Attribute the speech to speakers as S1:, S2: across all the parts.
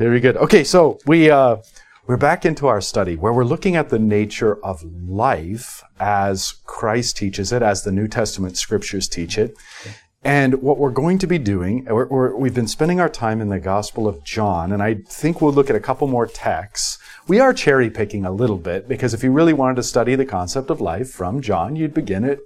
S1: Very good. Okay, so we uh, we're back into our study where we're looking at the nature of life as Christ teaches it, as the New Testament scriptures teach it. And what we're going to be doing, we have been spending our time in the Gospel of John, and I think we'll look at a couple more texts. We are cherry picking a little bit because if you really wanted to study the concept of life from John, you'd begin at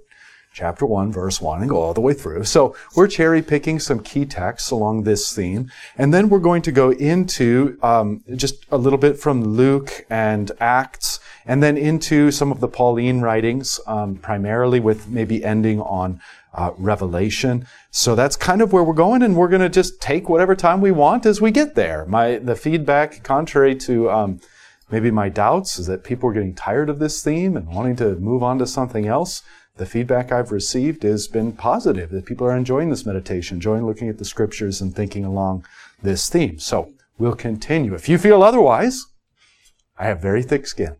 S1: chapter 1, verse 1, and go all the way through. So we're cherry picking some key texts along this theme. And then we're going to go into um, just a little bit from Luke and Acts, and then into some of the Pauline writings, um, primarily with maybe ending on uh, Revelation. So that's kind of where we're going, and we're going to just take whatever time we want as we get there. My the feedback, contrary to um, maybe my doubts, is that people are getting tired of this theme and wanting to move on to something else the feedback I've received has been positive, that people are enjoying this meditation, enjoying looking at the scriptures and thinking along this theme. So we'll continue. If you feel otherwise, I have very thick skin.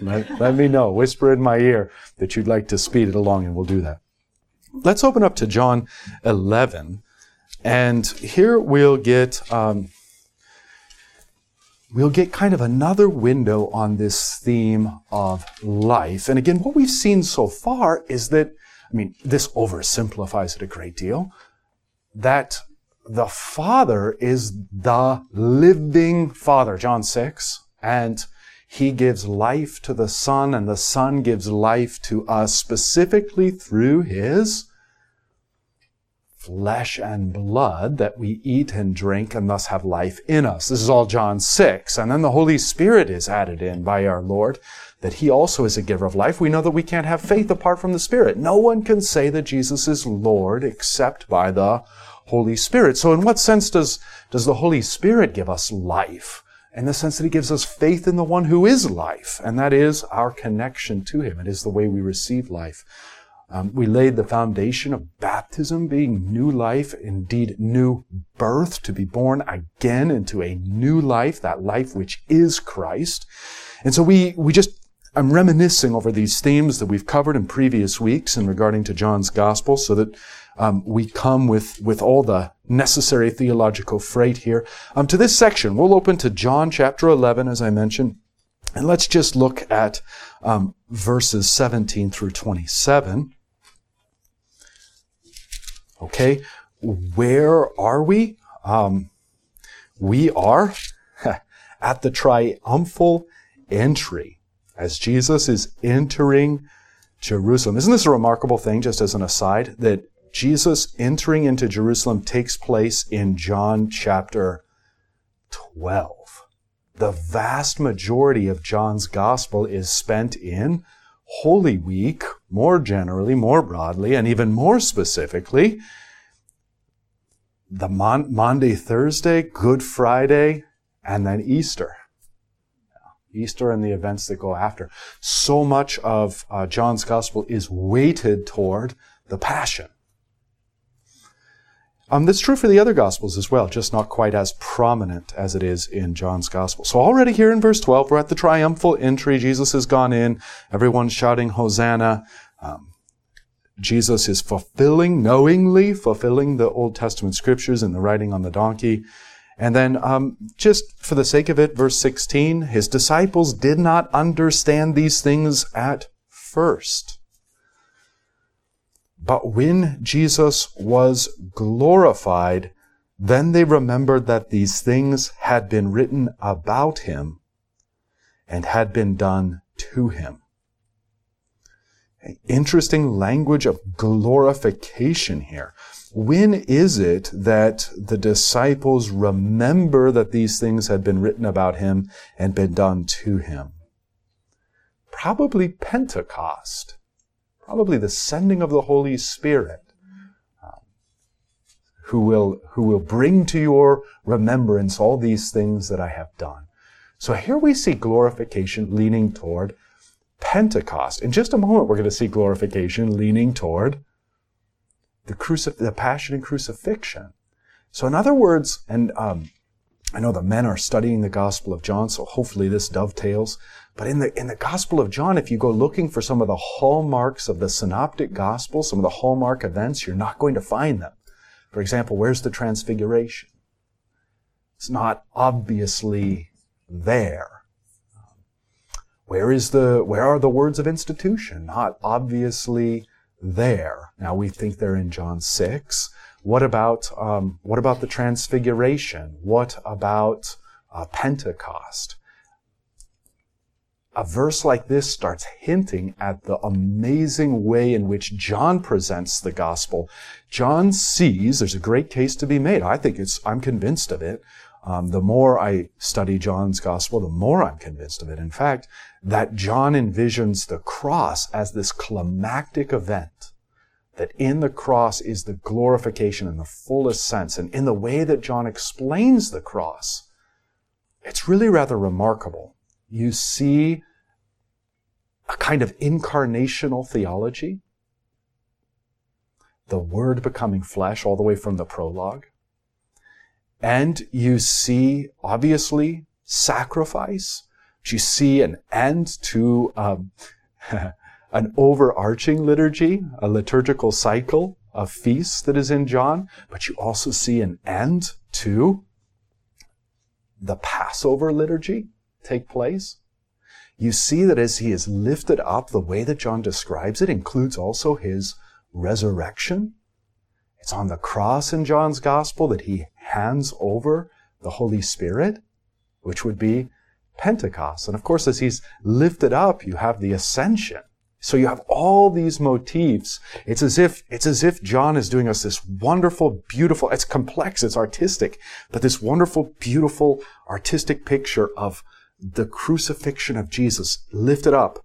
S1: Let, let me know. Whisper in my ear that you'd like to speed it along, and we'll do that. Let's open up to John 11. And here we'll get um, we'll get kind of another window on this theme of life. And again, what we've seen so far is that, I mean, this oversimplifies it a great deal, that the Father is the living Father, John 6, and he gives life to the Son, and the Son gives life to us specifically through his flesh and blood that we eat and drink and thus have life in us. This is all John 6. And then the Holy Spirit is added in by our Lord, that He also is a giver of life. We know that we can't have faith apart from the Spirit. No one can say that Jesus is Lord except by the Holy Spirit. So in what sense does, does the Holy Spirit give us life? In the sense that He gives us faith in the one who is life, and that is our connection to Him. It is the way we receive life. Um, we laid the foundation of baptism being new life, indeed new birth, to be born again into a new life, that life which is Christ. And so we, we just, I'm reminiscing over these themes that we've covered in previous weeks in regarding to John's gospel so that um, we come with, with all the necessary theological freight here. Um, to this section, we'll open to John chapter 11, as I mentioned, and let's just look at um, verses 17 through 27. Okay, where are we? Um, we are at the triumphal entry as Jesus is entering Jerusalem. Isn't this a remarkable thing, just as an aside, that Jesus entering into Jerusalem takes place in John chapter 12? The vast majority of John's gospel is spent in Holy Week, more generally, more broadly, and even more specifically, the Mon- Maundy, Thursday, Good Friday, and then Easter. Easter and the events that go after. So much of uh, John's gospel is weighted toward the passion. Um, that's true for the other Gospels as well, just not quite as prominent as it is in John's Gospel. So already here in verse 12, we're at the triumphal entry. Jesus has gone in. Everyone's shouting Hosanna. Um, Jesus is fulfilling, knowingly fulfilling the Old Testament scriptures in the riding on the donkey. And then, um, just for the sake of it, verse 16, his disciples did not understand these things at first. But when Jesus was glorified, then they remembered that these things had been written about him and had been done to him. Interesting language of glorification here. When is it that the disciples remember that these things had been written about him and been done to him? Probably Pentecost probably the sending of the Holy Spirit, um, who will, who will bring to your remembrance all these things that I have done. So here we see glorification leaning toward Pentecost. In just a moment, we're going to see glorification leaning toward the, crucif- the passion and crucifixion. So in other words, and um, I know the men are studying the Gospel of John, so hopefully this dovetails. But in the, in the Gospel of John, if you go looking for some of the hallmarks of the synoptic gospel, some of the hallmark events, you're not going to find them. For example, where's the transfiguration? It's not obviously there. Where is the, where are the words of institution? Not obviously there. Now we think they're in John 6. What about, um, what about the transfiguration? What about uh, Pentecost? A verse like this starts hinting at the amazing way in which John presents the gospel. John sees there's a great case to be made. I think it's, I'm convinced of it. Um, the more I study John's gospel, the more I'm convinced of it. In fact, that John envisions the cross as this climactic event. That in the cross is the glorification in the fullest sense. And in the way that John explains the cross, it's really rather remarkable you see a kind of incarnational theology, the Word becoming flesh all the way from the prologue. And you see, obviously, sacrifice. You see an end to um, an overarching liturgy, a liturgical cycle of feasts that is in John, but you also see an end to the Passover liturgy take place. You see that as he is lifted up, the way that John describes it includes also his resurrection. It's on the cross in John's gospel that he hands over the Holy Spirit, which would be Pentecost. And of course, as he's lifted up, you have the ascension. So you have all these motifs. It's as if, it's as if John is doing us this wonderful, beautiful, it's complex, it's artistic, but this wonderful, beautiful, artistic picture of the crucifixion of Jesus lifted up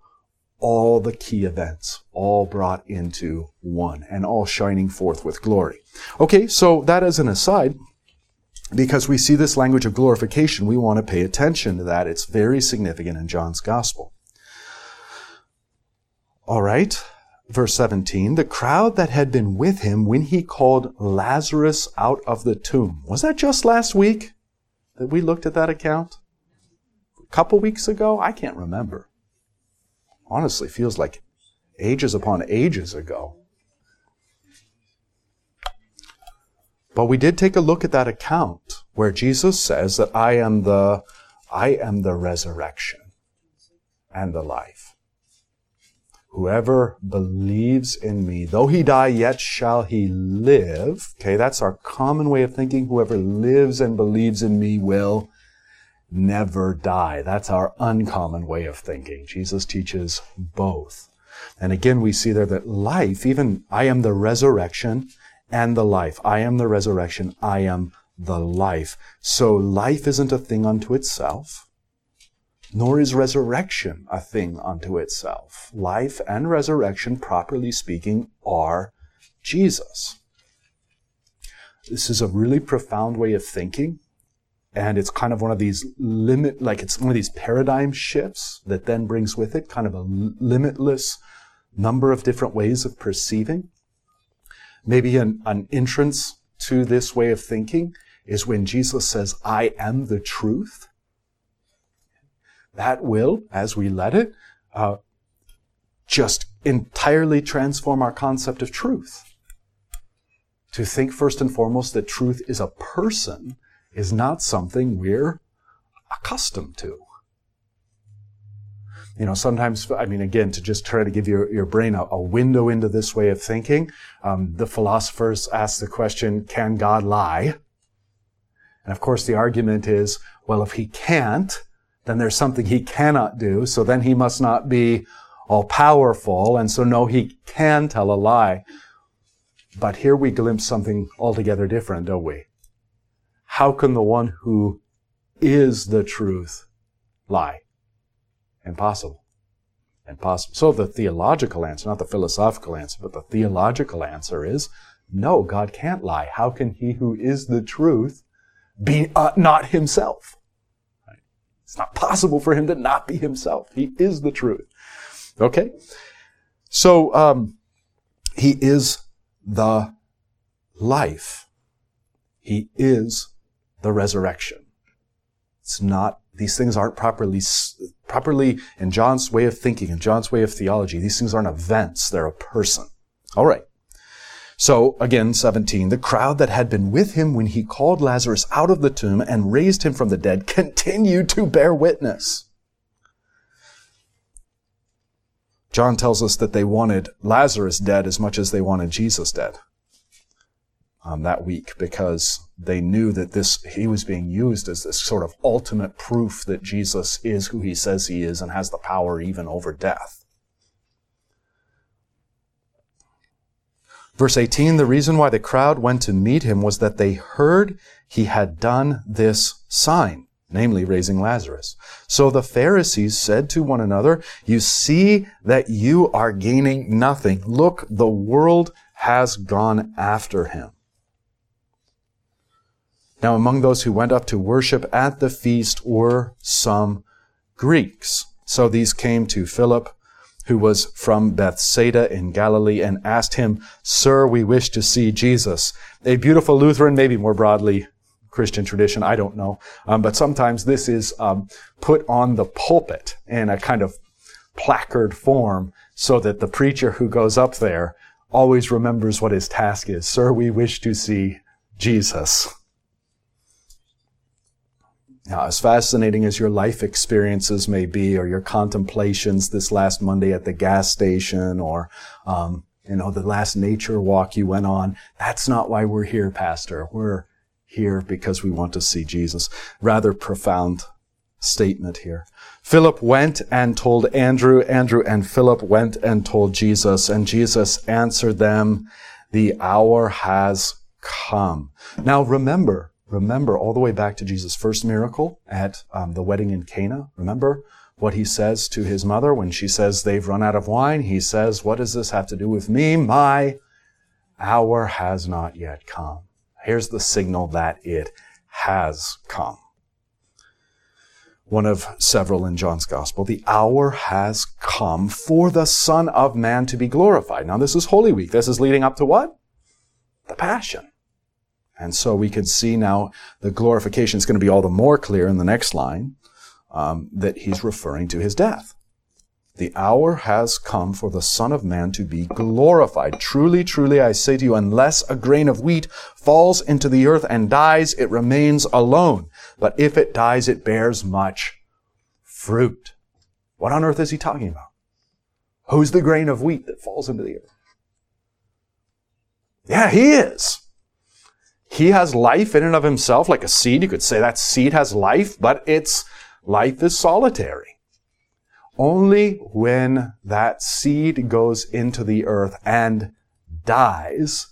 S1: all the key events, all brought into one and all shining forth with glory. Okay, so that as an aside, because we see this language of glorification, we want to pay attention to that. It's very significant in John's gospel. All right, verse 17. The crowd that had been with him when he called Lazarus out of the tomb. Was that just last week that we looked at that account? Couple weeks ago? I can't remember. Honestly, feels like ages upon ages ago. But we did take a look at that account where Jesus says that I am the, I am the resurrection and the life. Whoever believes in me, though he die, yet shall he live. Okay, that's our common way of thinking. Whoever lives and believes in me will never die. That's our uncommon way of thinking. Jesus teaches both. And again, we see there that life, even I am the resurrection and the life. I am the resurrection. I am the life. So life isn't a thing unto itself, nor is resurrection a thing unto itself. Life and resurrection, properly speaking, are Jesus. This is a really profound way of thinking and it's kind of one of these limit, like it's one of these paradigm shifts that then brings with it kind of a limitless number of different ways of perceiving. Maybe an, an entrance to this way of thinking is when Jesus says, I am the truth. That will, as we let it, uh, just entirely transform our concept of truth. To think first and foremost that truth is a person is not something we're accustomed to. You know, sometimes, I mean, again, to just try to give your, your brain a, a window into this way of thinking, um, the philosophers ask the question, can God lie? And of course, the argument is, well, if he can't, then there's something he cannot do, so then he must not be all powerful, and so no, he can tell a lie. But here we glimpse something altogether different, don't we? How can the one who is the truth lie? Impossible. Impossible. So the theological answer, not the philosophical answer, but the theological answer is no, God can't lie. How can he who is the truth be uh, not himself? Right? It's not possible for him to not be himself. He is the truth. Okay? So, um, he is the life. He is the resurrection. It's not, these things aren't properly, properly in John's way of thinking, in John's way of theology, these things aren't events, they're a person. All right. So again, 17, the crowd that had been with him when he called Lazarus out of the tomb and raised him from the dead continued to bear witness. John tells us that they wanted Lazarus dead as much as they wanted Jesus dead um, that week because they knew that this he was being used as this sort of ultimate proof that Jesus is who he says he is and has the power even over death. Verse 18, the reason why the crowd went to meet him was that they heard he had done this sign namely raising Lazarus. So the Pharisees said to one another, you see that you are gaining nothing. Look, the world has gone after him. Now among those who went up to worship at the feast were some Greeks. So these came to Philip, who was from Bethsaida in Galilee, and asked him, Sir, we wish to see Jesus. A beautiful Lutheran, maybe more broadly Christian tradition. I don't know. Um, but sometimes this is um, put on the pulpit in a kind of placard form so that the preacher who goes up there always remembers what his task is. Sir, we wish to see Jesus. Now, as fascinating as your life experiences may be, or your contemplations this last Monday at the gas station, or um, you know the last nature walk you went on, that's not why we're here, Pastor. We're here because we want to see Jesus. Rather profound statement here. Philip went and told Andrew. Andrew and Philip went and told Jesus, and Jesus answered them, the hour has come. Now remember, remember all the way back to Jesus' first miracle at um, the wedding in Cana. Remember what he says to his mother when she says they've run out of wine? He says, what does this have to do with me? My hour has not yet come. Here's the signal that it has come. One of several in John's gospel. The hour has come for the Son of Man to be glorified. Now this is Holy Week. This is leading up to what? The Passion. And so we can see now the glorification is going to be all the more clear in the next line um, that he's referring to his death. The hour has come for the Son of Man to be glorified. Truly, truly, I say to you, unless a grain of wheat falls into the earth and dies, it remains alone. But if it dies, it bears much fruit. What on earth is he talking about? Who's the grain of wheat that falls into the earth? Yeah, he is. He has life in and of himself, like a seed. You could say that seed has life, but its life is solitary. Only when that seed goes into the earth and dies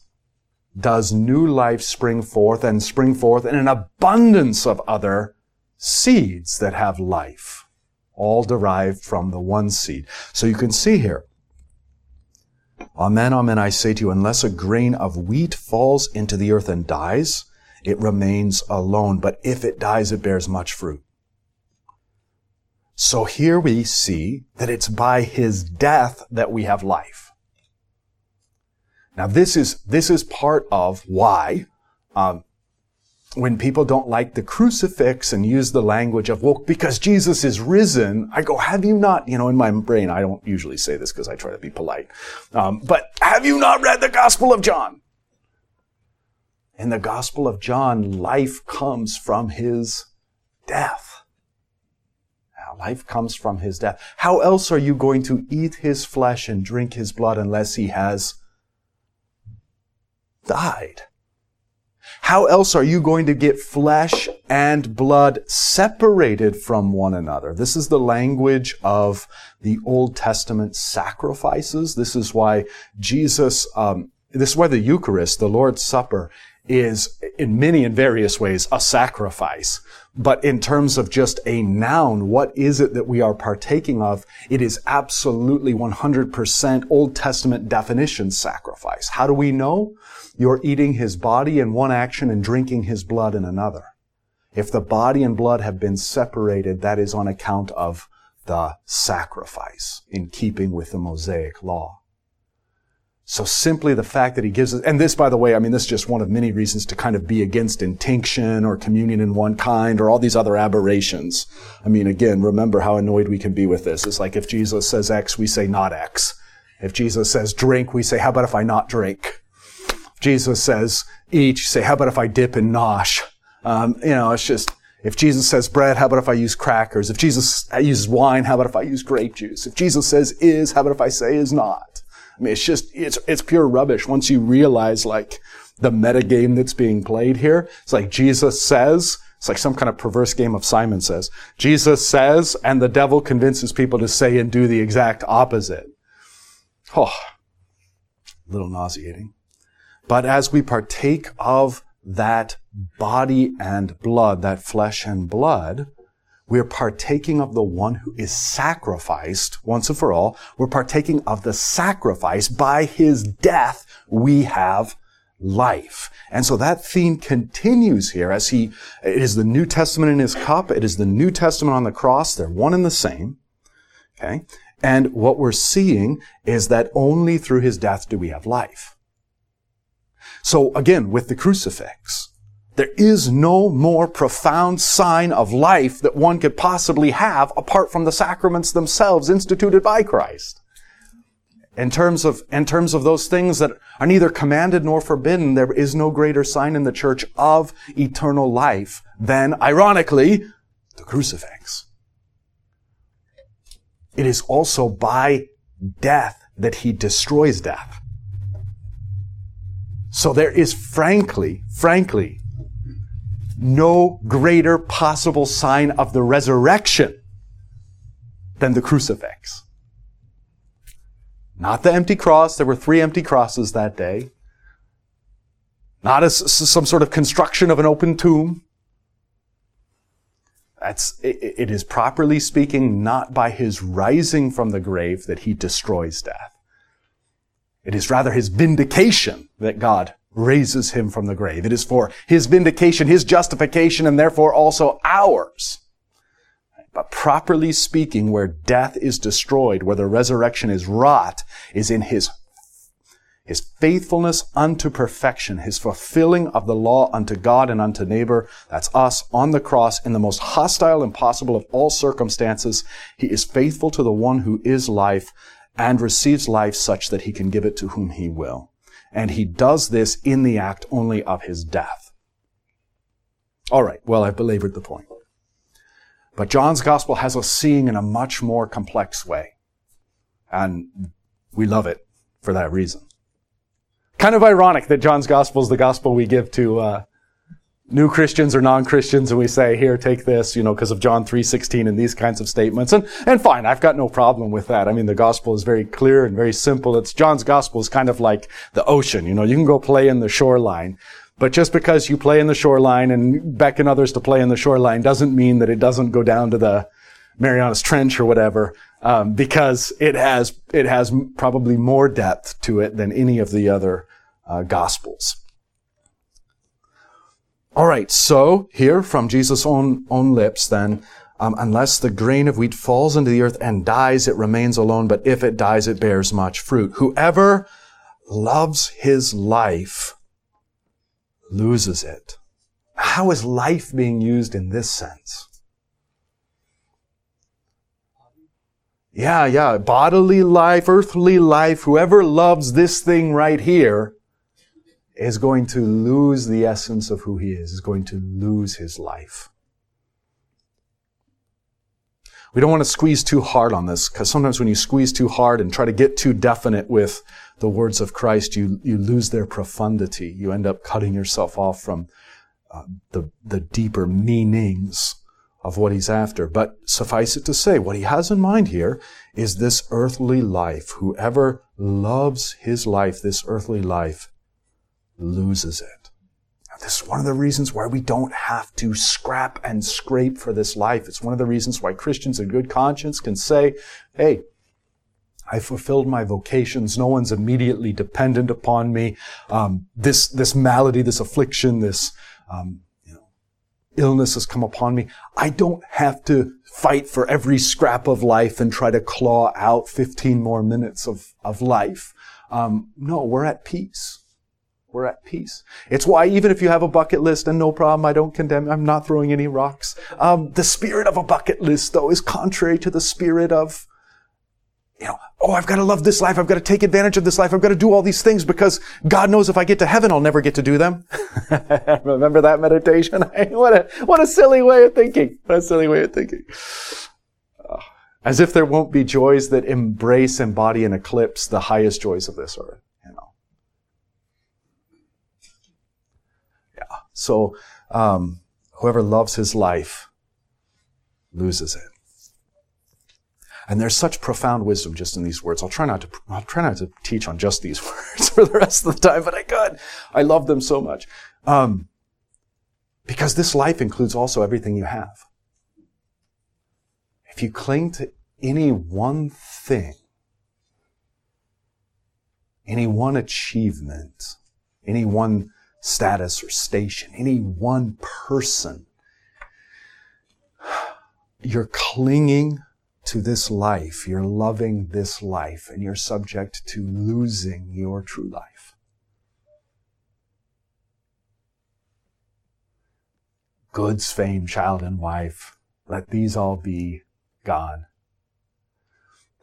S1: does new life spring forth and spring forth in an abundance of other seeds that have life, all derived from the one seed. So you can see here, Amen, amen, I say to you, unless a grain of wheat falls into the earth and dies, it remains alone. But if it dies, it bears much fruit. So here we see that it's by his death that we have life. Now this is, this is part of why, um, when people don't like the crucifix and use the language of, well, because Jesus is risen, I go, have you not, you know, in my brain, I don't usually say this because I try to be polite. Um, but have you not read the Gospel of John? In the Gospel of John, life comes from his death. Life comes from his death. How else are you going to eat his flesh and drink his blood unless he has died? How else are you going to get flesh and blood separated from one another? This is the language of the Old Testament sacrifices. This is why Jesus, um, this is why the Eucharist, the Lord's Supper, is in many and various ways a sacrifice. But in terms of just a noun, what is it that we are partaking of? It is absolutely 100% Old Testament definition sacrifice. How do we know? You're eating his body in one action and drinking his blood in another. If the body and blood have been separated, that is on account of the sacrifice in keeping with the Mosaic law. So simply the fact that he gives us, and this, by the way, I mean, this is just one of many reasons to kind of be against intinction or communion in one kind or all these other aberrations. I mean, again, remember how annoyed we can be with this. It's like if Jesus says X, we say not X. If Jesus says drink, we say, how about if I not drink? If Jesus says each, say, how about if I dip in nosh? Um, you know, it's just, if Jesus says bread, how about if I use crackers? If Jesus uses wine, how about if I use grape juice? If Jesus says is, how about if I say is not? I mean, it's just, it's, it's pure rubbish once you realize like the meta game that's being played here. It's like Jesus says, it's like some kind of perverse game of Simon says. Jesus says, and the devil convinces people to say and do the exact opposite. Oh, a little nauseating. But as we partake of that body and blood, that flesh and blood, we're partaking of the one who is sacrificed once and for all. We're partaking of the sacrifice by his death. We have life. And so that theme continues here as he, it is the New Testament in his cup. It is the New Testament on the cross. They're one and the same. Okay. And what we're seeing is that only through his death do we have life. So again, with the crucifix, there is no more profound sign of life that one could possibly have apart from the sacraments themselves instituted by Christ. In terms of, in terms of those things that are neither commanded nor forbidden, there is no greater sign in the church of eternal life than, ironically, the crucifix. It is also by death that he destroys death. So there is frankly, frankly, no greater possible sign of the resurrection than the crucifix. Not the empty cross. There were three empty crosses that day. Not as some sort of construction of an open tomb. That's, it is properly speaking not by his rising from the grave that he destroys death. It is rather his vindication that God raises him from the grave. It is for his vindication, his justification, and therefore also ours. But properly speaking, where death is destroyed, where the resurrection is wrought, is in his his faithfulness unto perfection, his fulfilling of the law unto God and unto neighbor. That's us on the cross in the most hostile and possible of all circumstances. He is faithful to the one who is life and receives life such that he can give it to whom he will. And he does this in the act only of his death. All right. Well, I've belabored the point. But John's gospel has us seeing in a much more complex way. And we love it for that reason. Kind of ironic that John's gospel is the gospel we give to uh, new Christians or non-Christians, and we say, "Here, take this," you know, because of John three sixteen and these kinds of statements. And and fine, I've got no problem with that. I mean, the gospel is very clear and very simple. It's John's gospel is kind of like the ocean. You know, you can go play in the shoreline. But just because you play in the shoreline and beckon others to play in the shoreline doesn't mean that it doesn't go down to the Marianas Trench or whatever, um, because it has it has probably more depth to it than any of the other uh, Gospels. All right, so here from Jesus' own, own lips, then, um, unless the grain of wheat falls into the earth and dies, it remains alone, but if it dies, it bears much fruit. Whoever loves his life loses it. How is life being used in this sense? Yeah, yeah, bodily life, earthly life, whoever loves this thing right here is going to lose the essence of who he is, is going to lose his life. We don't want to squeeze too hard on this because sometimes when you squeeze too hard and try to get too definite with the words of Christ, you, you lose their profundity. You end up cutting yourself off from uh, the, the deeper meanings of what he's after. But suffice it to say, what he has in mind here is this earthly life. Whoever loves his life, this earthly life, loses it. This is one of the reasons why we don't have to scrap and scrape for this life. It's one of the reasons why Christians in good conscience can say, hey, I fulfilled my vocations. No one's immediately dependent upon me. Um, this this malady, this affliction, this um, you know, illness has come upon me. I don't have to fight for every scrap of life and try to claw out 15 more minutes of of life. Um, no, we're at peace. We're at peace. It's why even if you have a bucket list, and no problem, I don't condemn, I'm not throwing any rocks. Um, the spirit of a bucket list, though, is contrary to the spirit of you know, oh, I've got to love this life. I've got to take advantage of this life. I've got to do all these things because God knows if I get to heaven, I'll never get to do them. Remember that meditation? what a, what a silly way of thinking. What a silly way of thinking. As if there won't be joys that embrace, embody, and eclipse the highest joys of this earth. You know. Yeah. So, um, whoever loves his life loses it. And there's such profound wisdom just in these words. I'll try not to, I'll try not to teach on just these words for the rest of the time, but I could. I love them so much. Um, because this life includes also everything you have. If you cling to any one thing, any one achievement, any one status or station, any one person, you're clinging to this life, you're loving this life, and you're subject to losing your true life. Goods, fame, child, and wife, let these all be gone.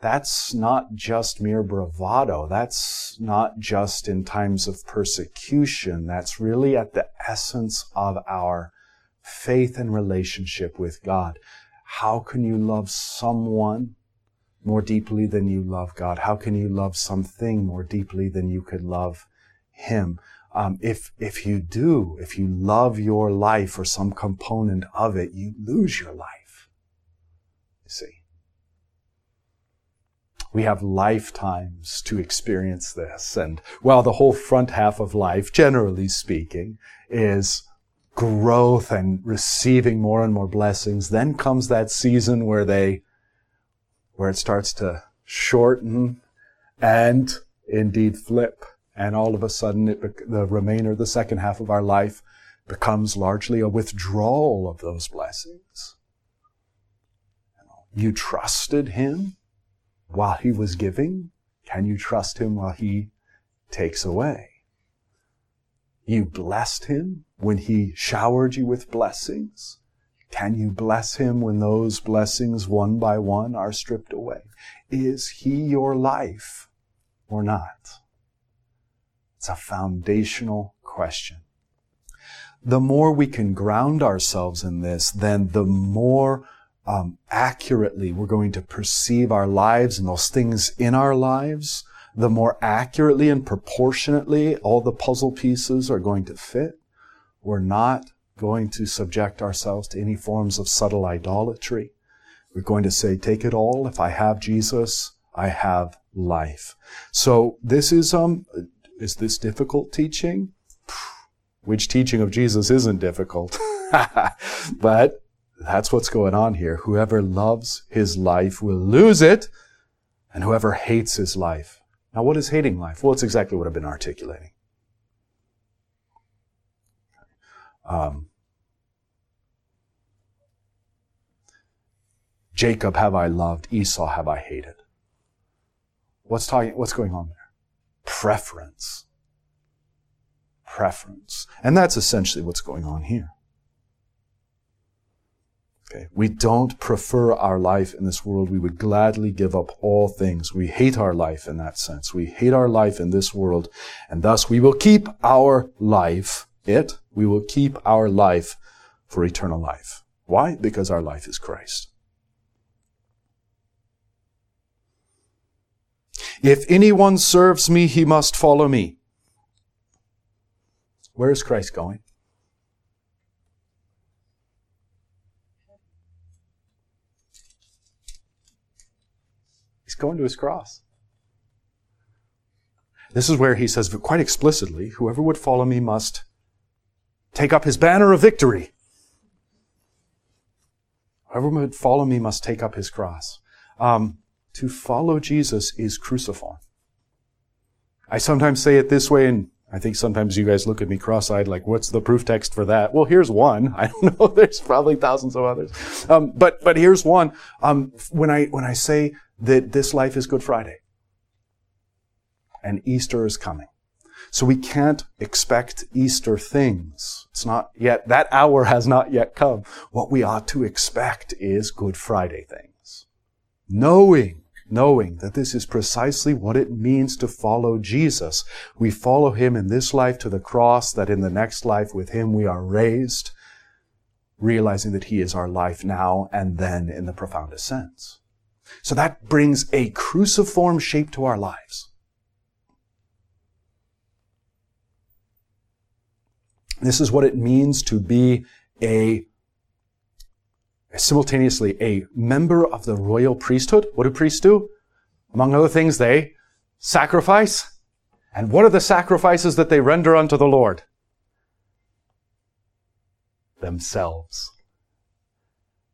S1: That's not just mere bravado. That's not just in times of persecution. That's really at the essence of our faith and relationship with God. How can you love someone more deeply than you love God? How can you love something more deeply than you could love Him? Um, if if you do, if you love your life or some component of it, you lose your life. You see, we have lifetimes to experience this, and while the whole front half of life, generally speaking, is growth and receiving more and more blessings. Then comes that season where they, where it starts to shorten and indeed flip. And all of a sudden, it, the remainder, the second half of our life becomes largely a withdrawal of those blessings. You trusted him while he was giving. Can you trust him while he takes away? You blessed him when he showered you with blessings. Can you bless him when those blessings one by one are stripped away? Is he your life or not? It's a foundational question. The more we can ground ourselves in this, then the more um, accurately we're going to perceive our lives and those things in our lives the more accurately and proportionately all the puzzle pieces are going to fit. We're not going to subject ourselves to any forms of subtle idolatry. We're going to say, take it all. If I have Jesus, I have life. So this is, um, is this difficult teaching? Which teaching of Jesus isn't difficult? but that's what's going on here. Whoever loves his life will lose it, and whoever hates his life now, what is hating life? Well, it's exactly what I've been articulating. Um, Jacob have I loved, Esau have I hated. What's talking, what's going on there? Preference. Preference. And that's essentially what's going on here. Okay. We don't prefer our life in this world. We would gladly give up all things. We hate our life in that sense. We hate our life in this world. And thus we will keep our life, it, we will keep our life for eternal life. Why? Because our life is Christ. If anyone serves me, he must follow me. Where is Christ going? Going to his cross. This is where he says quite explicitly, whoever would follow me must take up his banner of victory. Whoever would follow me must take up his cross. Um, to follow Jesus is cruciform. I sometimes say it this way, and I think sometimes you guys look at me cross-eyed, like, "What's the proof text for that?" Well, here's one. I don't know. There's probably thousands of others, um, but but here's one. Um, when I when I say that this life is Good Friday. And Easter is coming. So we can't expect Easter things. It's not yet, that hour has not yet come. What we ought to expect is Good Friday things. Knowing knowing that this is precisely what it means to follow Jesus. We follow him in this life to the cross, that in the next life with him we are raised, realizing that he is our life now and then in the profoundest sense. So that brings a cruciform shape to our lives. This is what it means to be a simultaneously a member of the royal priesthood. What do priests do? Among other things, they sacrifice. And what are the sacrifices that they render unto the Lord? Themselves.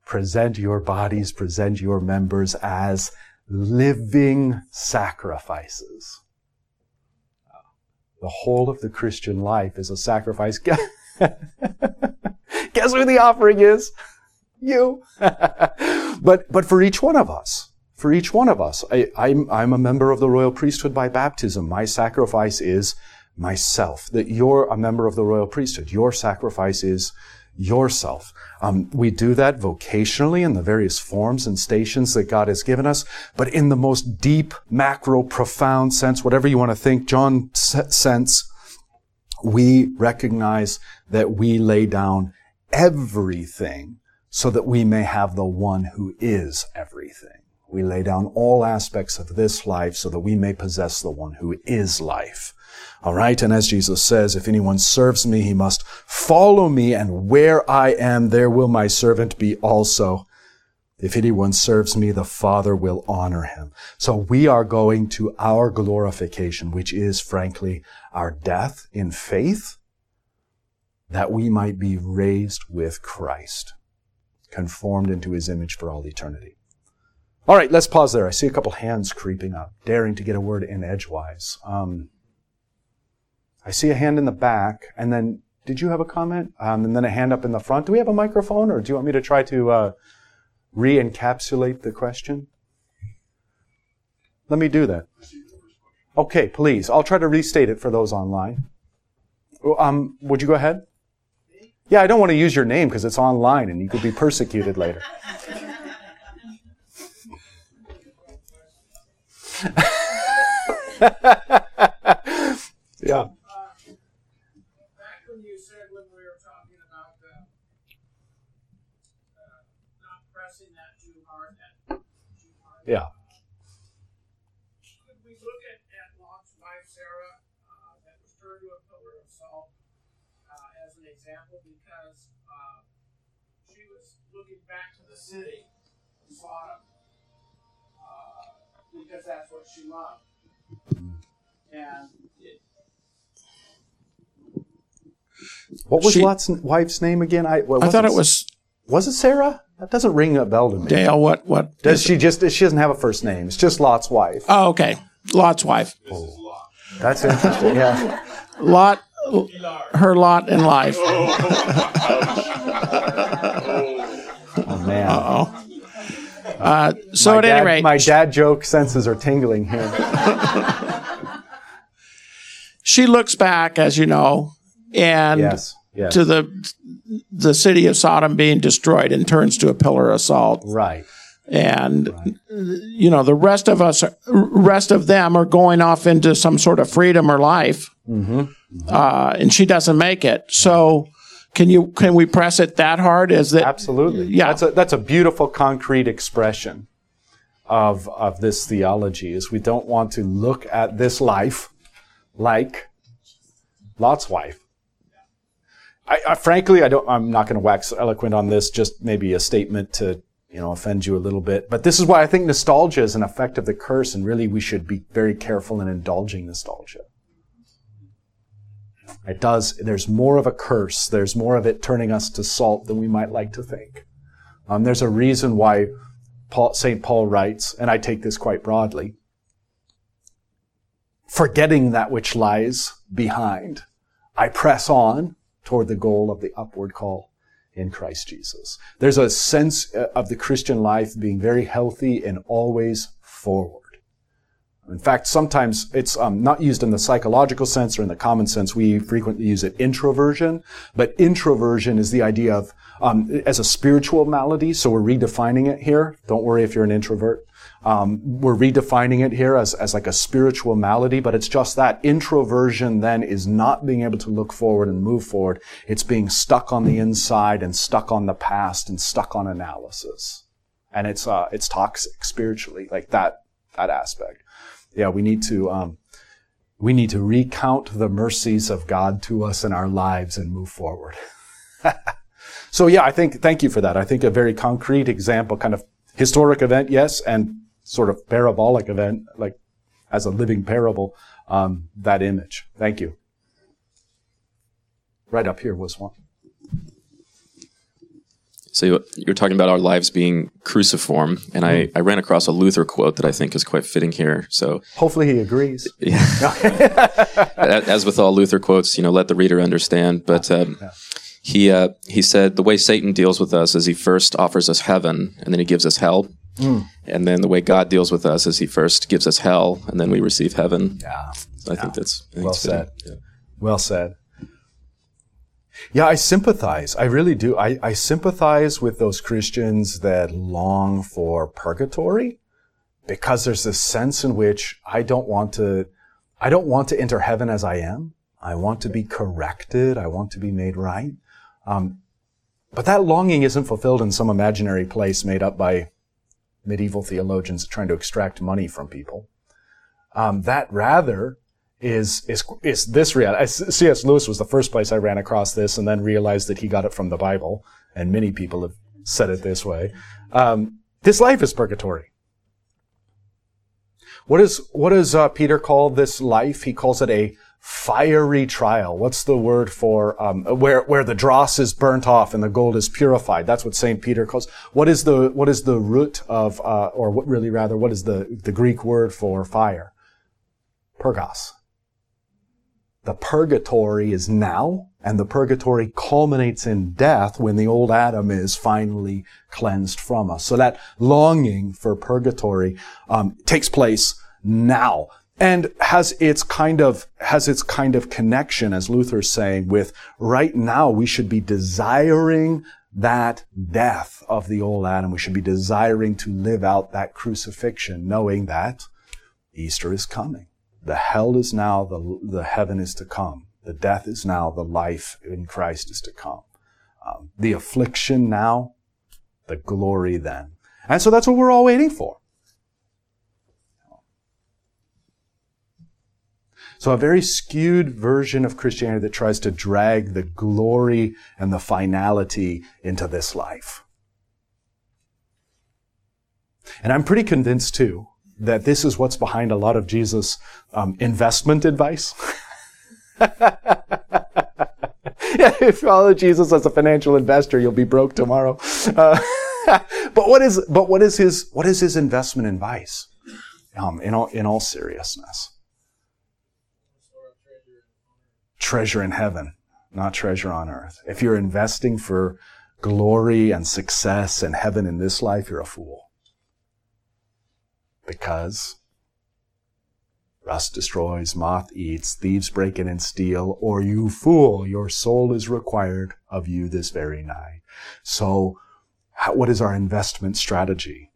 S1: Present your bodies, present your members as living sacrifices. The whole of the Christian life is a sacrifice. Guess who the offering is? You. but, but for each one of us, for each one of us, I, I'm, I'm a member of the royal priesthood by baptism. My sacrifice is myself. That you're a member of the royal priesthood. Your sacrifice is yourself. Um, we do that vocationally in the various forms and stations that God has given us, but in the most deep, macro, profound sense, whatever you want to think, John sense, we recognize that we lay down everything so that we may have the one who is everything. We lay down all aspects of this life so that we may possess the one who is life. All right. And as Jesus says, if anyone serves me, he must follow me. And where I am, there will my servant be also. If anyone serves me, the Father will honor him. So we are going to our glorification, which is frankly our death in faith, that we might be raised with Christ, conformed into his image for all eternity. All right, let's pause there. I see a couple hands creeping up, daring to get a word in edgewise. Um, I see a hand in the back, and then did you have a comment? Um, and then a hand up in the front. Do we have a microphone, or do you want me to try to uh, re-encapsulate the question? Let me do that. Okay, please. I'll try to restate it for those online. Um, would you go ahead? Yeah, I don't want to use your name because it's online and you could be persecuted later. yeah. Yeah.
S2: Could we look at, at Lot's wife, Sarah, uh, that was turned to a pillar of salt uh, as an example because uh, she was looking back to the city of Sodom uh, because that's what she loved. And it,
S1: What was
S3: She-
S1: Lot's wife's name again? I, what
S3: I thought
S1: it?
S3: it was
S1: Was it Sarah? That doesn't ring a bell to me.
S3: Dale. What? What?
S1: Does she just? She doesn't have a first name. It's just Lot's wife.
S3: Oh, okay. Lot's wife.
S1: That's interesting. Yeah.
S3: Lot. Her lot in life.
S1: Man.
S3: Oh. Uh, so
S1: my
S3: at
S1: dad,
S3: any rate,
S1: my dad joke senses are tingling here.
S3: she looks back, as you know, and
S1: Yes. Yes.
S3: to the the city of Sodom being destroyed and turns to a pillar of salt.
S1: right.
S3: and you know the rest of us rest of them are going off into some sort of freedom or life Uh, and she doesn't make it so can you can we press it that hard is that
S1: Absolutely.
S3: Yeah.
S1: That's a that's a beautiful concrete expression of of this theology. Is we don't want to look at this life like Lot's wife. I, I frankly, I don't. I'm not going to wax eloquent on this. Just maybe a statement to you know offend you a little bit. But this is why I think nostalgia is an effect of the curse, and really we should be very careful in indulging nostalgia. It does. There's more of a curse. There's more of it turning us to salt than we might like to think. Um, there's a reason why Paul, St. Paul writes, and I take this quite broadly, forgetting that which lies behind, I press on toward the goal of the upward call in Christ Jesus. There's a sense uh, of the Christian life being very healthy and always forward. In fact, sometimes it's um, not used in the psychological sense or in the common sense. We frequently use it introversion, but introversion is the idea of um, as a spiritual malady. So we're redefining it here. Don't worry if you're an introvert. Um, we're redefining it here as, as like a spiritual malady, but it's just that. Introversion then is not being able to look forward and move forward. It's being stuck on the inside and stuck on the past and stuck on analysis. And it's, uh, it's toxic spiritually, like that, that aspect. Yeah, we need to, um, we need to recount the mercies of God to us in our lives and move forward. so yeah, I think, thank you for that. I think a very concrete example, kind of historic event, yes, and sort of parabolic event, like as a living parable, um, that image. Thank you. Right up here was one.
S4: So you're talking about our lives being cruciform, and I, I ran across a Luther quote that I think is quite fitting here. So
S1: hopefully he agrees.
S4: Yeah. As with all Luther quotes, you know, let the reader understand. But um, he uh, he said the way Satan deals with us is he first offers us heaven, and then he gives us hell. Mm. And then the way God deals with us is He first gives us hell, and then we receive heaven.
S1: Yeah,
S4: so I yeah. think that's I think
S1: well said. Yeah. Well said. Yeah, I sympathize. I really do. I, I sympathize with those Christians that long for purgatory because there's this sense in which I don't want to, I don't want to enter heaven as I am. I want to be corrected. I want to be made right. Um, but that longing isn't fulfilled in some imaginary place made up by medieval theologians trying to extract money from people. Um, that rather is is is this reality. C.S. Lewis was the first place I ran across this, and then realized that he got it from the Bible, and many people have said it this way. Um, this life is purgatory. What is what does uh, Peter call this life? He calls it a fiery trial. What's the word for um, where where the dross is burnt off and the gold is purified? That's what Saint Peter calls. What is the what is the root of uh, or what really rather what is the the Greek word for fire? Purgos. The purgatory is now, and the purgatory culminates in death when the old Adam is finally cleansed from us. So that longing for purgatory um, takes place now and has its kind of has its kind of connection as luther's saying with right now we should be desiring that death of the old adam we should be desiring to live out that crucifixion knowing that easter is coming the hell is now the, the heaven is to come. The death is now the life in christ is to come. Um, the affliction now the glory then. And so that's what we're all waiting for. So a very skewed version of Christianity that tries to drag the glory and the finality into this life. And I'm pretty convinced too that this is what's behind a lot of Jesus' um, investment advice. yeah, if you follow Jesus as a financial investor, you'll be broke tomorrow. Uh, but what is but what is his what is his investment advice? Um, in all in all seriousness, treasure in heaven, not treasure on earth. If you're investing for glory and success and heaven in this life, you're a fool. Because rust destroys, moth eats, thieves break in and steal, or you fool, your soul is required of you this very night. So, what is our investment strategy?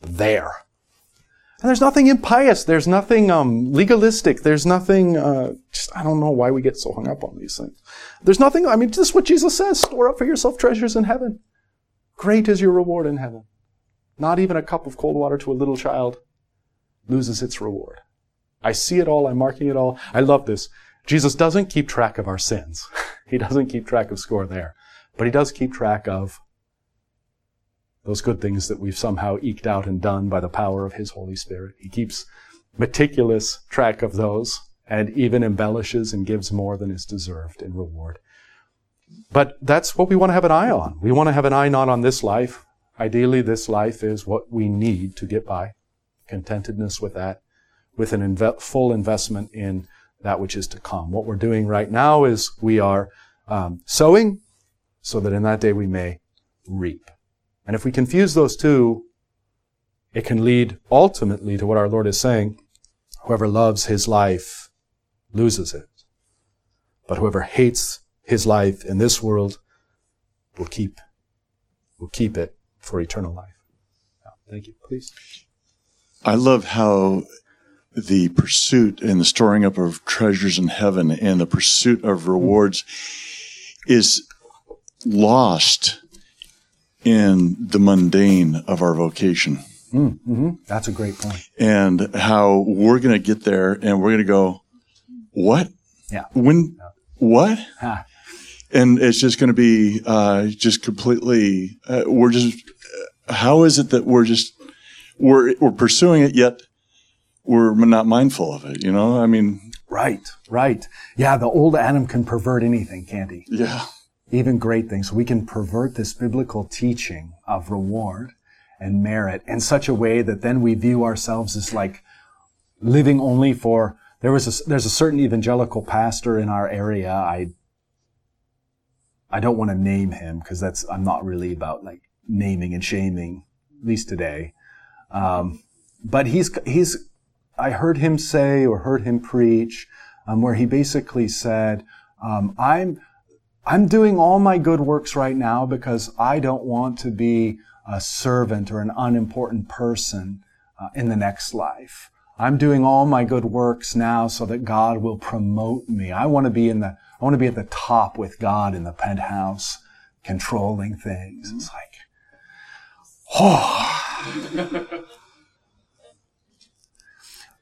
S1: There. And there's nothing impious. There's nothing um, legalistic. There's nothing. Uh, just I don't know why we get so hung up on these things. There's nothing. I mean, just what Jesus says: store up for yourself treasures in heaven. Great is your reward in heaven. Not even a cup of cold water to a little child loses its reward. I see it all. I'm marking it all. I love this. Jesus doesn't keep track of our sins. he doesn't keep track of score there, but he does keep track of those good things that we've somehow eked out and done by the power of His Holy Spirit. He keeps meticulous track of those and even embellishes and gives more than is deserved in reward. But that's what we want to have an eye on. We want to have an eye not on this life. Ideally, this life is what we need to get by. Contentedness with that, with an inve- full investment in that which is to come. What we're doing right now is we are um, sowing so that in that day we may reap. And if we confuse those two, it can lead ultimately to what our Lord is saying whoever loves his life loses it. But whoever hates his life in this world will keep will keep it for eternal life. Thank you. Please.
S5: I love how the pursuit and the storing up of treasures in heaven and the pursuit of rewards is lost in the mundane of our vocation.
S1: Mm-hmm. That's a great point.
S5: And how we're going to get there and we're going to go, what?
S1: Yeah.
S5: When, what?
S1: Ha.
S5: And it's just going to be uh, just completely, uh, we're just, how is it that we're just, we're, we're pursuing it yet we're not mindful of it, you know? I mean,
S1: Right, right. Yeah, the old Adam can pervert anything, can't he?
S5: yeah.
S1: Even great things. We can pervert this biblical teaching of reward and merit in such a way that then we view ourselves as like living only for there was a, there's a certain evangelical pastor in our area. I I don't want to name him because that's I'm not really about like naming and shaming, at least today. Um, but he's he's I heard him say or heard him preach um, where he basically said, um, "I'm I'm doing all my good works right now because I don't want to be a servant or an unimportant person uh, in the next life. I'm doing all my good works now so that God will promote me. I want to be in the I want to be at the top with God in the penthouse, controlling things. It's like,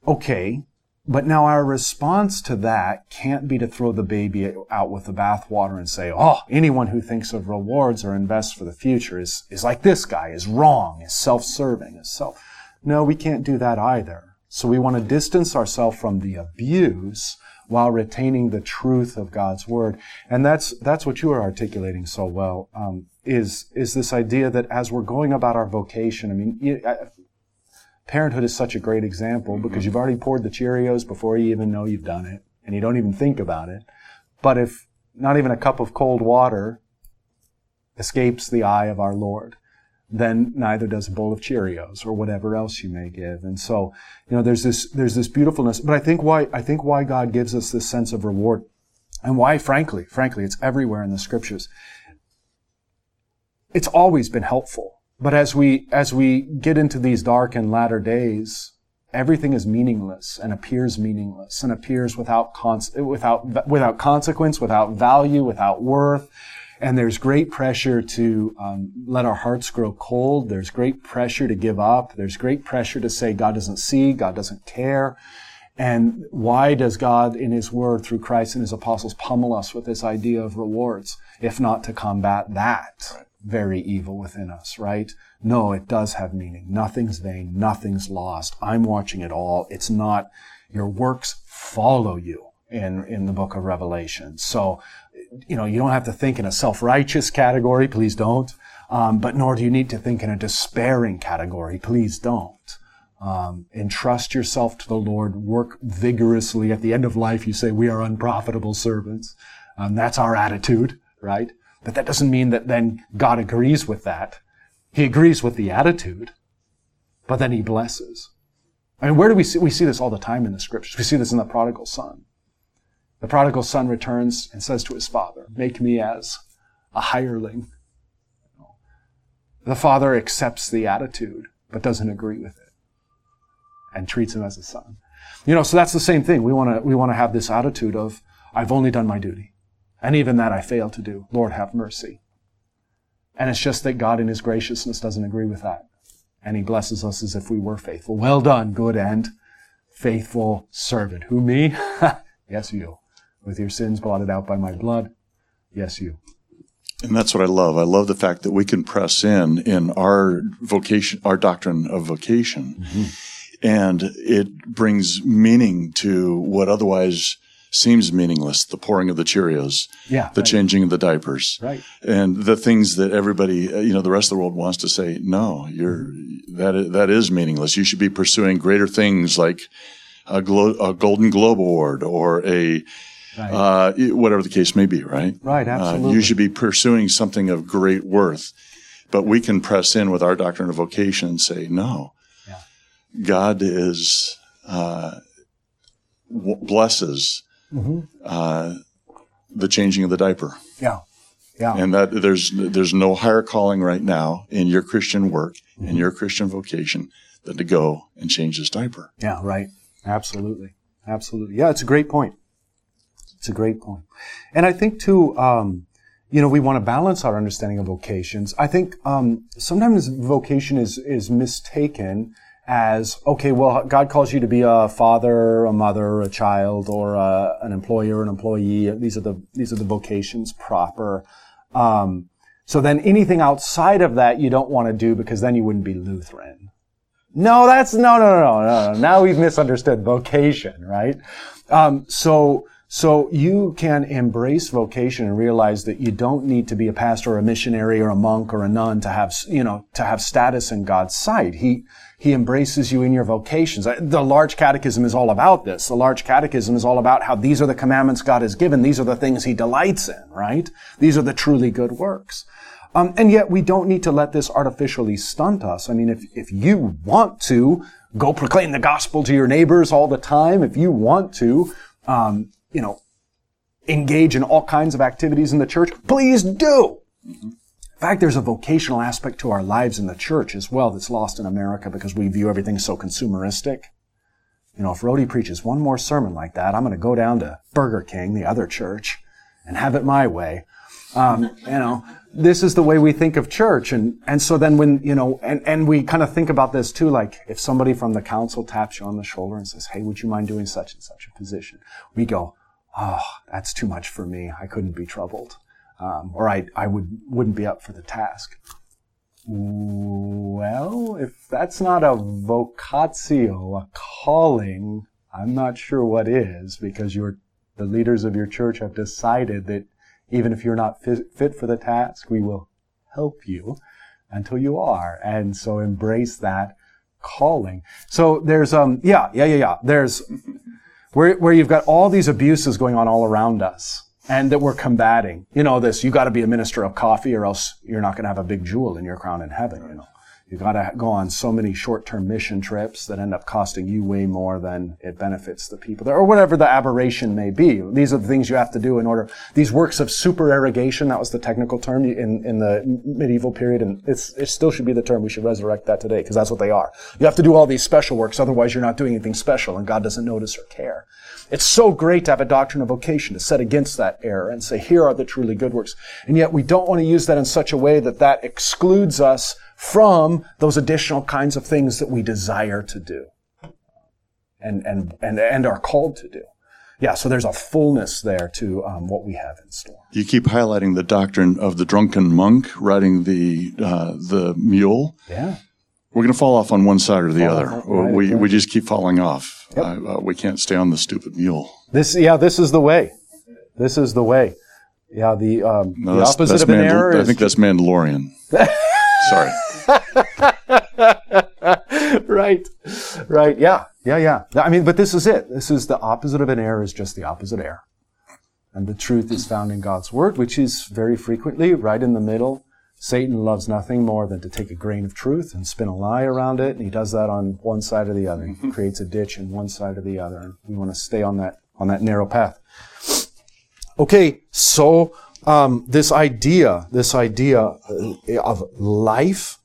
S1: okay, but now our response to that can't be to throw the baby out with the bathwater and say, oh, anyone who thinks of rewards or invests for the future is, is like this guy, is wrong, is self-serving, is self. No, we can't do that either. So we want to distance ourselves from the abuse while retaining the truth of God's word. And that's, that's what you are articulating so well, um, is, is this idea that as we're going about our vocation, I mean, you- I- parenthood is such a great example because you've already poured the Cheerios before you even know you've done it and you don't even think about it. But if not even a cup of cold water escapes the eye of our Lord, then neither does a bowl of Cheerios or whatever else you may give. And so, you know, there's this, there's this beautifulness. But I think why, I think why God gives us this sense of reward and why, frankly, frankly, it's everywhere in the scriptures. It's always been helpful. But as we, as we get into these dark and latter days, everything is meaningless and appears meaningless and appears without, cons- without, without consequence, without value, without worth. And there's great pressure to um, let our hearts grow cold. There's great pressure to give up. There's great pressure to say God doesn't see, God doesn't care. And why does God in His Word through Christ and His apostles pummel us with this idea of rewards, if not to combat that very evil within us, right? No, it does have meaning. Nothing's vain. Nothing's lost. I'm watching it all. It's not, your works follow you in, in the book of Revelation. So, you know, you don't have to think in a self-righteous category. Please don't. Um, but nor do you need to think in a despairing category. Please don't. Um, entrust yourself to the Lord. Work vigorously. At the end of life, you say, we are unprofitable servants. Um, that's our attitude, right? But that doesn't mean that then God agrees with that. He agrees with the attitude, but then he blesses. I mean, where do we see, we see this all the time in the scriptures. We see this in the prodigal son. The prodigal son returns and says to his father, make me as a hireling. The father accepts the attitude, but doesn't agree with it and treats him as a son. You know, so that's the same thing. We want to, we want to have this attitude of, I've only done my duty. And even that I fail to do. Lord, have mercy. And it's just that God in His graciousness doesn't agree with that. And He blesses us as if we were faithful. Well done, good and faithful servant. Who, me? yes, you. With your sins blotted out by my blood. Yes, you.
S5: And that's what I love. I love the fact that we can press in in our vocation, our doctrine of vocation. And it brings meaning to what otherwise seems meaningless the pouring of the Cheerios,
S1: Yeah.
S5: the
S1: right.
S5: changing of the diapers,
S1: Right.
S5: and the things that everybody, uh, you know, the rest of the world wants to say, no, you're, that is, that is meaningless. You should be pursuing greater things like a, glo- a Golden Globe Award or a,
S1: Right.
S5: uh, whatever the case may be, right?
S1: Right,
S5: Uh,
S1: absolutely.
S5: you should be pursuing something of great worth, but we can press in with our doctrine of vocation and say, no,
S1: Yeah.
S5: God is uh, w- blesses uh, the changing of the diaper,
S1: Yeah. Yeah.
S5: and that there's there's no higher calling right now in your Christian work in your Christian vocation than to go and change this diaper.
S1: Yeah, right. Absolutely. Absolutely. Yeah, it's a great point. It's a great point. And I think too, um, you know, we want to balance our understanding of vocations. I think um, sometimes vocation is is mistaken as okay. Well, God calls you to be a father, a mother, a child, or a, an employer, an employee. These are the these are the vocations proper. Um, so then anything outside of that you don't want to do because then you wouldn't be Lutheran. No, that's no, no, no, no, no. Now we've misunderstood vocation, right? Um, so, so you can embrace vocation and realize that you don't need to be a pastor or a missionary or a monk or a nun to have, you know, to have status in God's sight. He, he embraces you in your vocations. The large catechism is all about this. The large catechism is all about how these are the commandments God has given. These are the things he delights in, right? These are the truly good works. Um, and yet we don't need to let this artificially stunt us. I mean, if, if you want to go proclaim the gospel to your neighbors all the time, if you want to, um, you know, engage in all kinds of activities in the church, please do. In fact, there's a vocational aspect to our lives in the church as well that's lost in America because we view everything so consumeristic. You know, if Rhodey preaches one more sermon like that, I'm going to go down to Burger King, the other church, and have it my way. Um, you know, this is the way we think of church. And, and so then when, you know, and, and we kind of think about this too, like if somebody from the council taps you on the shoulder and says, Hey, would you mind doing such and such a position? We go, Oh, that's too much for me. I couldn't be troubled. Um, or I, I would, wouldn't be up for the task. Well, if that's not a vocatio, a calling, I'm not sure what is because you're, the leaders of your church have decided that even if you're not fit, for the task, we will help you until you are. And so embrace that calling. So there's, um, yeah, yeah, yeah, yeah. There's where, where you've got all these abuses going on all around us and that we're combating. You know, this, you got to be a minister of coffee or else you're not to have a big jewel in your crown in heaven, you know. You've got to go on so many short-term mission trips that end up costing you way more than it benefits the people there, or whatever the aberration may be. These are the things you have to do in order. These works of supererogation, that was the technical term in, in the medieval period, and it still should be the term. We should resurrect that today, because that's what they are. You have to do all these special works, otherwise you're not doing anything special, and God doesn't notice or care. It's so great to have a doctrine of vocation to set against that error and say, here are the truly good works. And yet we don't want to use that in such a way that that excludes us from those additional kinds of things that we desire to do and, and, and, and are called to do. Yeah, so there's a fullness there to um, what we have in store.
S5: You keep highlighting the doctrine of the drunken monk riding the uh, the mule.
S1: Yeah.
S5: We're going to fall off on one side or the
S1: Fall
S5: other.
S1: off, right,
S5: we
S1: right.
S5: we just keep falling off.
S1: Yep.
S5: Uh, we can't stay on the stupid mule.
S1: This, yeah, this is the way. This is the way. Yeah, the, um,
S5: No,
S1: the opposite of an
S5: Mandal-
S1: error
S5: I think that's Mandalorian. Sorry.
S1: right, right. Yeah, yeah, yeah. I mean, but this is it. This is the opposite of an error is just the opposite error. And the truth is found in God's word, which is very frequently right in the middle. Satan loves nothing more than to take a grain of truth and spin a lie around it. And he does that on one side or the other. He creates a ditch in one side or the other. And we want to stay on that, on that narrow path. Okay, so um, this idea, this idea of life.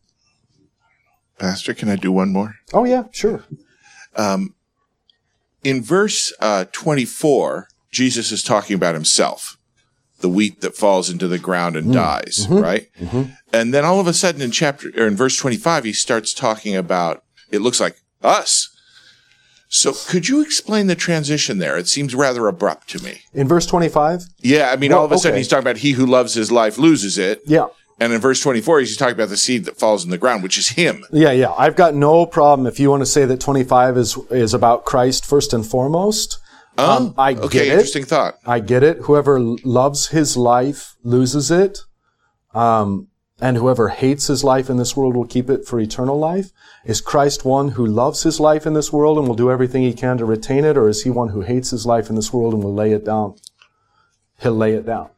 S6: Pastor, can I do one more?
S1: Oh yeah, sure.
S6: Um, in verse uh, 24, Jesus is talking about himself, the wheat that falls into the ground and mm-hmm. dies, mm-hmm. right? Mm-hmm. And then all of a sudden in chapter or in verse 25, he starts talking about it looks like us. So could you explain the transition there? It seems rather abrupt to me.
S1: In verse 25?
S6: Yeah, I mean,
S1: Well,
S6: all of a sudden he's talking about he who loves his life loses it.
S1: Yeah.
S6: And in verse 24, he's talking about the seed that falls in the ground, which is him.
S1: Yeah, yeah. I've got no problem if you want to say that 25 is is about Christ first and foremost. Um, I
S6: Okay,
S1: get it.
S6: interesting thought.
S1: I get it. Whoever loves his life loses it. Um, and whoever hates his life in this world will keep it for eternal life. Is Christ one who loves his life in this world and will do everything he can to retain it? Or is he one who hates his life in this world and will lay it down? He'll lay it down.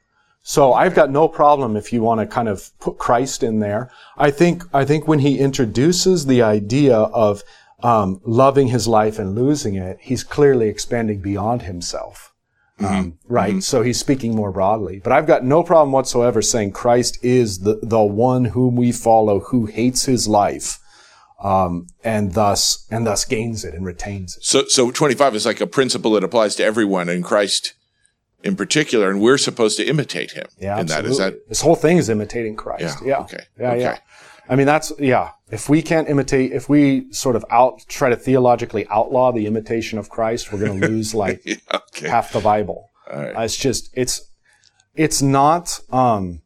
S1: So I've got no problem if you want to kind of put Christ in there. I think, I think when he introduces the idea of, um, loving his life and losing it, he's clearly expanding beyond himself. Um, right. So he's speaking more broadly. But I've got no problem whatsoever saying Christ is the, the one whom we follow who hates his life. Um, and thus, and thus gains it and retains it.
S6: So, so 25 is like a principle that applies to everyone and Christ in particular, and we're supposed to imitate him.
S1: Yeah.
S6: in that
S1: absolutely.
S6: is that
S1: this whole thing is imitating Christ.
S6: Yeah,
S1: Yeah.
S6: okay,
S1: Yeah.
S6: okay.
S1: Yeah. I mean, that's, yeah. If we can't imitate, if we sort of out, try to theologically outlaw the imitation of Christ, we're going to lose like
S6: yeah, okay.
S1: half the Bible.
S6: All right.
S1: Uh, it's just it's it's not um,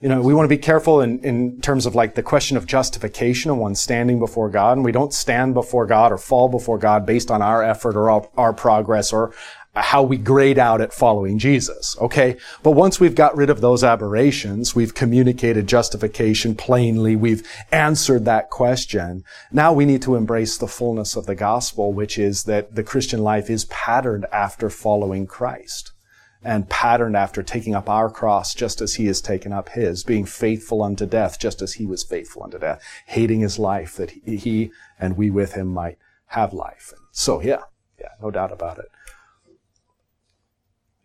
S1: you know we want to be careful in, in terms of like the question of justification and one standing before God, and we don't stand before God or fall before God based on our effort or our, our progress or how we grade out at following Jesus. Okay. But once we've got rid of those aberrations, we've communicated justification plainly. We've answered that question. Now we need to embrace the fullness of the gospel, which is that the Christian life is patterned after following Christ and patterned after taking up our cross just as he has taken up his, being faithful unto death just as he was faithful unto death, hating his life that he, and we with him might have life. So yeah, yeah, no doubt about it.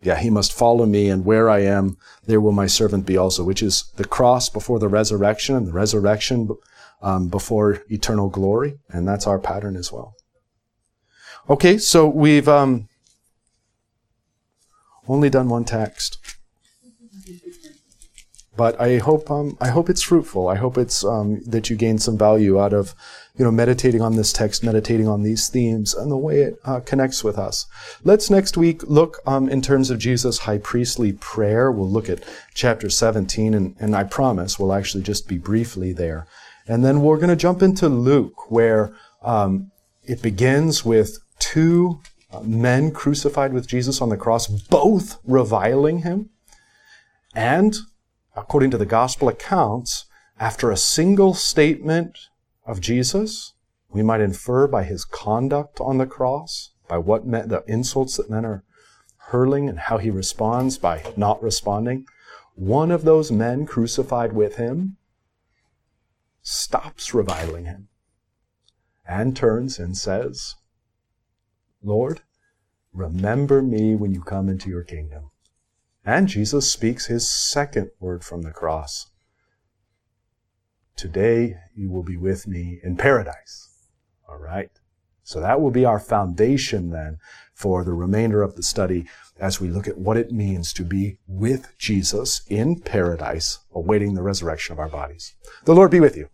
S1: Yeah, he must follow me, and where I am, there will my servant be also, which is the cross before the resurrection, and the resurrection um, before eternal glory, and that's our pattern as well. Okay, so we've um, only done one text, but I hope um, I hope it's fruitful. I hope it's um, that you gain some value out of you know meditating on this text, meditating on these themes, and the way it uh, connects with us. Let's next week look um, in terms of Jesus' high priestly prayer. We'll look at chapter 17, and, and I promise we'll actually just be briefly there, and then we're going to jump into Luke, where um, it begins with two uh, men crucified with Jesus on the cross, both reviling him. And according to the gospel accounts, after a single statement of Jesus, we might infer by his conduct on the cross, by what men, the insults that men are hurling and how he responds by not responding. One of those men crucified with him stops reviling him and turns and says, Lord, remember me when you come into your kingdom. And Jesus speaks his second word from the cross. Today you will be with me in paradise. All right. So that will be our foundation then for the remainder of the study as we look at what it means to be with Jesus in paradise, awaiting the resurrection of our bodies. The Lord be
S2: with you.